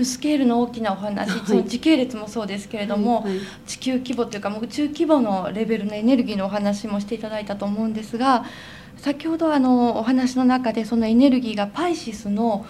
ぶスケールの大きなお話、はい、その時系列もそうですけれども、はいはい、地球規模というかもう宇宙規模のレベルのエネルギーのお話もしていただいたと思うんですが先ほどあのお話の中でそのエネルギーがパイシスの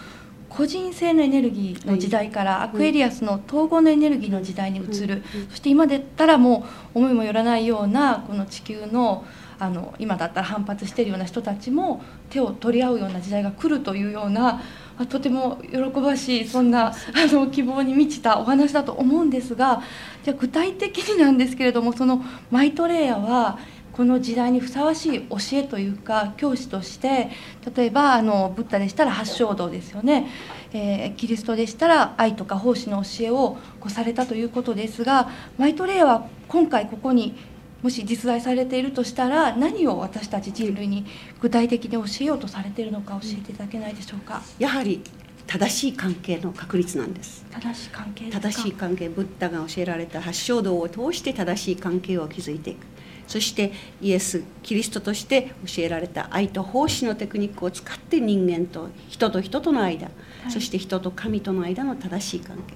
個人性のエネルギーの時代からアクエリアスの統合のエネルギーの時代に移る、そして今でったらもう思いもよらないようなこの地球のあの今だったら反発しているような人たちも手を取り合うような時代が来るというようなとても喜ばしいそんなあの希望に満ちたお話だと思うんですがじゃあ具体的になんですけれどもそのマイトレイヤはこの時代にふさわしい教えというか教師として例えばあのブッダでしたら八正道ですよね、えー、キリストでしたら愛とか奉仕の教えをこされたということですがマイトレイヤは今回ここにもし実在されているとしたら何を私たち人類に具体的に教えようとされているのか教えていただけないでしょうか？やはり正しい関係の確立なんです。正しい関係正しい関係ブッダが教えられた八正道を通して正しい関係を築いていく。そしてイエスキリストとして教えられた愛と奉仕のテクニックを使って人間と人と人との間、はい、そして人と神との間の正しい関係。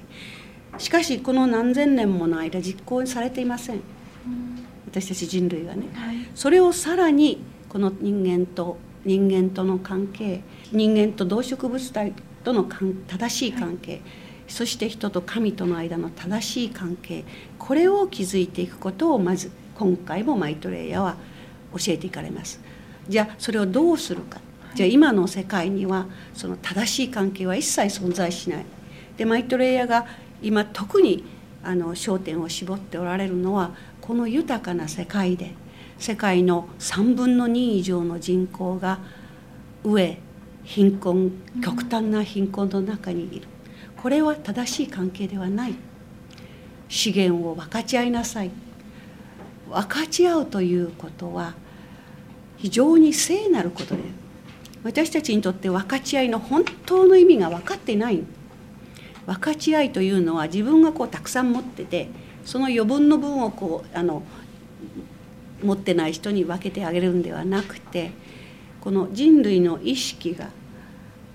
しかしこの何千年もの間実行されていません、うん私たち人類がね、はい、それをさらにこの人間と人間との関係人間と動植物体との正しい関係、はい、そして人と神との間の正しい関係これを築いていくことをまず今回もマイトレイヤーは教えていかれます。じゃあそれをどうするか。じゃあ今の世界にはその正しい関係は一切存在しない。でマイトレイヤーが今特にあの焦点を絞っておられるのはこの豊かな世界で世界の3分の2以上の人口が上貧困極端な貧困の中にいる。これは正しい関係ではない。資源を分かち合いなさい。分かち合うということは非常に聖なることで私たちにとって分かち合いの本当の意味が分かっていない。分かち合いというのは自分がこうたくさん持っててその余分の分をこうあの持ってない人に分けてあげるんではなくてこの人類の意識が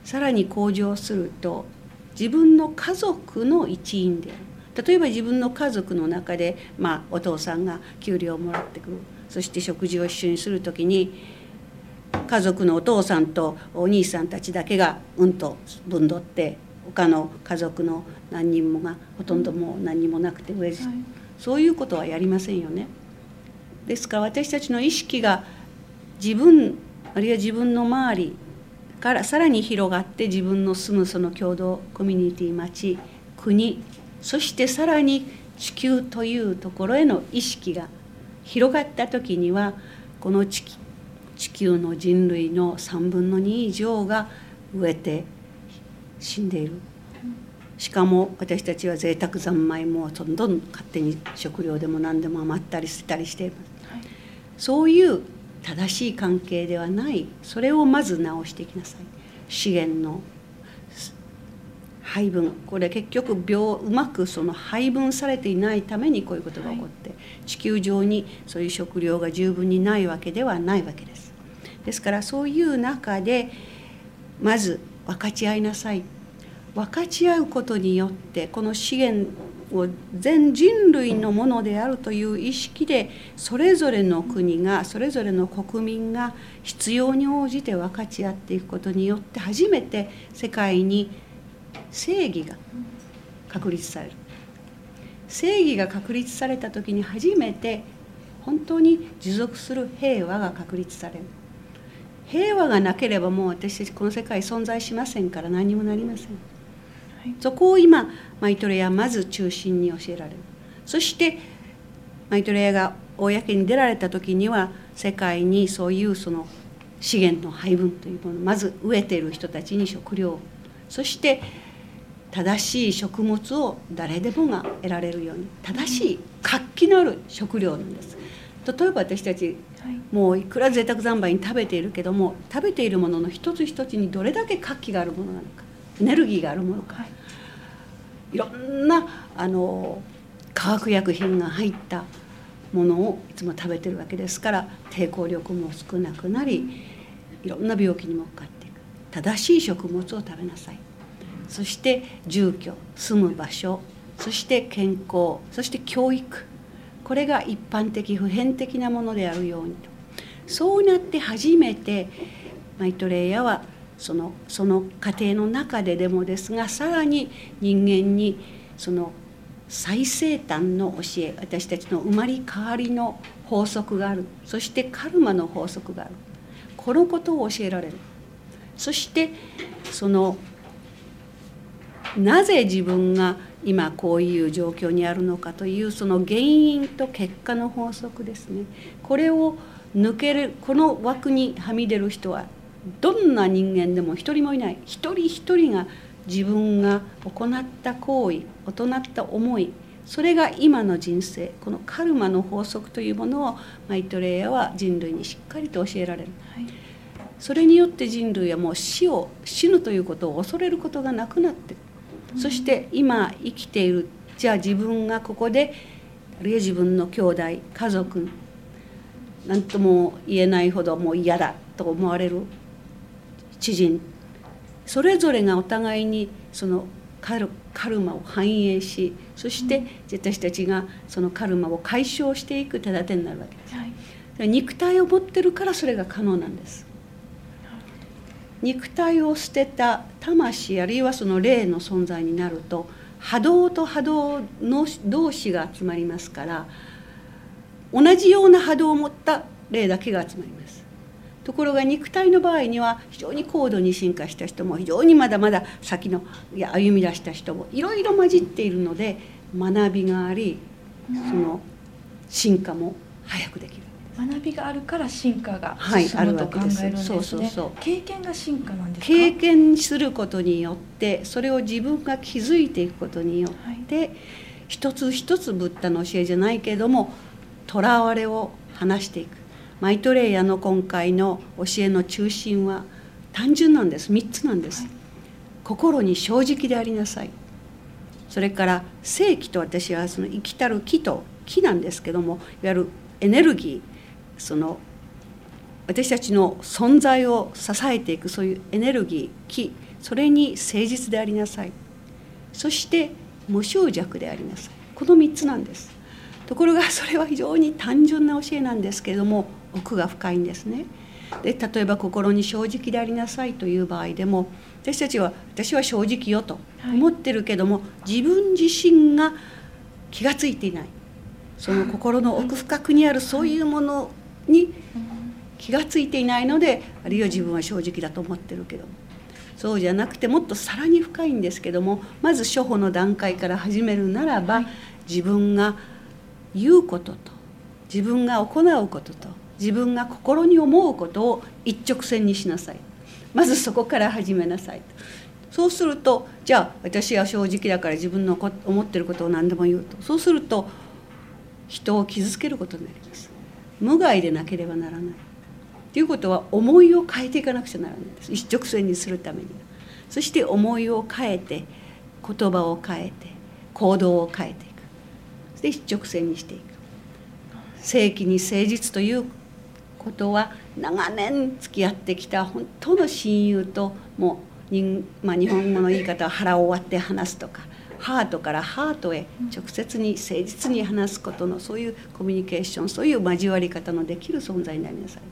さらに向上すると自分の家族の一員である。例えば自分の家族の中で、まあ、お父さんが給料をもらってくる。そして食事を一緒にする時に家族のお父さんとお兄さんたちだけがうんと分取って他の家族の何人もがほとんどもう何にもなくて上、はい、そういうことはやりませんよね。ですから私たちの意識が自分あるいは自分の周りからさらに広がって自分の住むその共同コミュニティ町国そしてさらに地球というところへの意識が広がった時にはこの地球の人類の3分の2以上が飢えて死んでいる。しかも私たちは贅沢三昧もどんどん勝手に食料でも何でも余ったり捨てたりしています、はい、そういう正しい関係ではない。それをまず直していきなさい。資源の配分。これ結局病うまくその配分されていないためにこういうことが起こって、はい、地球上にそういう食料が十分にないわけではないわけです。ですからそういう中でまず分かち合いなさい。分かち合うことによってこの資源を全人類のものであるという意識でそれぞれの国がそれぞれの国民が必要に応じて分かち合っていくことによって初めて世界に正義が確立される。正義が確立された時に初めて本当に持続する平和が確立される。平和がなければもう私たちこの世界存在しませんから何にもなりません、はい、そこを今マイトレイヤーまず中心に教えられる。そしてマイトレイヤーが公に出られた時には世界にそういうその資源の配分というものまず飢えている人たちに食料。そして正しい食物を誰でもが得られるように正しい活気のある食料なんです。例えば私たちもういくら贅沢三昧に食べているけども食べているものの一つ一つにどれだけ活気があるものなのかエネルギーがあるものか、はい、いろんなあの化学薬品が入ったものをいつも食べてるわけですから抵抗力も少なくなりいろんな病気にもかかっていく。正しい食物を食べなさい。そして住居住む場所そして健康そして教育これが一般的普遍的なものであるようにと。そうなって初めてマイトレイヤはそのその過程の中ででもですがさらに人間にその最西端の教え私たちの生まれ変わりの法則がある。そしてカルマの法則がある。このことを教えられる。そしてそのなぜ自分が今こういう状況にあるのかというその原因と結果の法則ですね。これを抜けるこの枠にはみ出る人はどんな人間でも一人もいない。一人一人が自分が行った行為行った思いそれが今の人生このカルマの法則というものをマイトレイヤは人類にしっかりと教えられる、はい、それによって人類はもう死を死ぬということを恐れることがなくなってそして今生きているじゃあ自分がここであるいは自分の兄弟家族何とも言えないほどもう嫌だと思われる知人それぞれがお互いにそのカルカルマを反映しそして私たちがそのカルマを解消していく手立てになるわけです、はい、肉体を持ってるからそれが可能なんです肉体を捨てた魂あるいはその霊の存在になると波動と波動の同士が集まりますから同じような波動を持った霊だけが集まりますところが肉体の場合には非常に高度に進化した人も非常にまだまだ先のいや歩み出した人もいろいろ混じっているので学びがありその進化も早くできる。学びがあるから進化が進むと考えるんですね、はい、そうそうそう。経験が進化なんです経験することによってそれを自分が気づいていくことによって、はい、一つ一つブッダの教えじゃないけれどもとらわれを話していく。マイトレイヤの今回の教えの中心は単純なんです。3つなんです、はい、心に正直でありなさい。それから正気と私はその生きたる木と木なんですけどもいわゆるエネルギーその私たちの存在を支えていくそういうエネルギー気それに誠実でありなさい。そして無執着でありなさい。この3つなんです。ところがそれは非常に単純な教えなんですけれども奥が深いんですね。で例えば心に正直でありなさいという場合でも私たちは私は正直よと思ってるけども、はい、自分自身が気が付いていない。その心の奥深くにあるそういうものに気が付いていないのであるいは自分は正直だと思ってるけど。そうじゃなくてもっとさらに深いんですけどもまず初歩の段階から始めるならば、自分が言うことと自分が行うことと自分が心に思うことを一直線にしなさい。まずそこから始めなさい。そうするとじゃあ私は正直だから自分の思ってることを何でも言うと。そうすると人を傷つけることになります無害でなければならない。ということは思いを変えていかなくちゃならないんです。一直線にするために。はそして思いを変えて言葉を変えて行動を変えていく。そして一直線にしていく。正規に誠実ということは長年付き合ってきた本当の親友ともう、まあ、日本語の言い方は腹を割って話すとかハートからハートへ直接に誠実に話すことのそういうコミュニケーションそういう交わり方のできる存在になりなさい。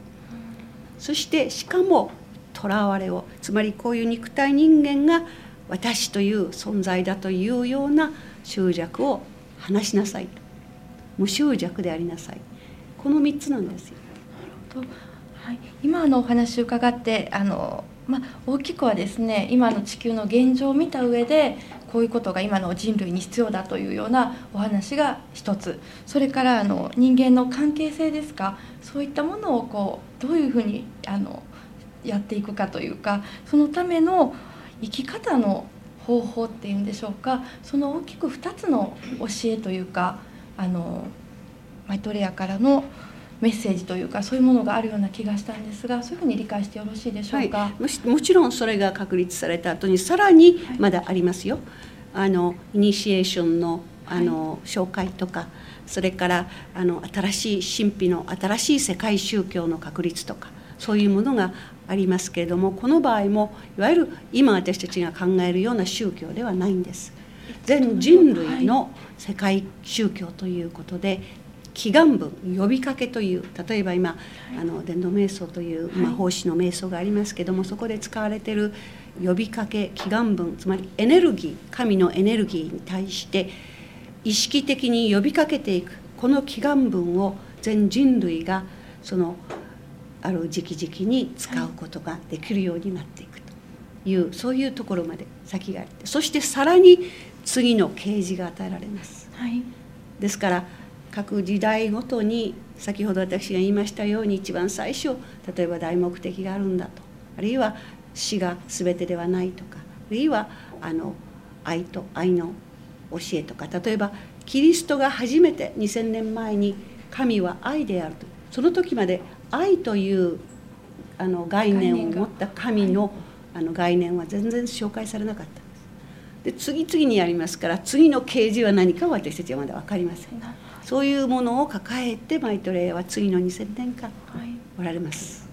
そしてしかもとらわれをつまりこういう肉体人間が私という存在だというような執着を話しなさい。無執着でありなさい。この3つなんですよ。なるほど。はい、今のお話を伺ってあの、まあ、大きくはですね今の地球の現状を見た上でこういうことが今の人類に必要だというようなお話が一つ。それからあの人間の関係性ですか？そういったものをこうどういうふうにあのやっていくかというかそのための生き方の方法っていうんでしょうか？その大きく2つの教えというかあのマイトレアからのメッセージというかそういうものがあるような気がしたんですがそういうふうに理解してよろしいでしょうか、はい、もちろんそれが確立された後にさらにまだありますよ。はい、あのイニシエーションのあの、はい、紹介とかそれからあの新しい神秘の新しい世界宗教の確立とかそういうものがありますけれどもこの場合もいわゆる今私たちが考えるような宗教ではないんです。全人類の世界宗教ということで祈願文呼びかけという例えば今あの伝道瞑想という魔法師の瞑想がありますけどもそこで使われている呼びかけ祈願文つまりエネルギー神のエネルギーに対して意識的に呼びかけていくこの祈願文を全人類がそのある時期時期に使うことができるようになっていくと。いうそういうところまで先があってそしてさらに次の啓示が与えられます。はい、ですから各時代ごとに先ほど私が言いましたように一番最初例えば大目的があるんだと。あるいは死が全てではないとか。あるいはあの愛と愛の教えとか。例えばキリストが初めて2,000年前に神は愛であると。その時まで愛というあの概念を持った神のあの概念は全然紹介されなかったんです。で次々にやりますから次の啓示は何か私たちはまだ分かりません。そういうものを抱えてマイトレイは次の2,000年間おられます。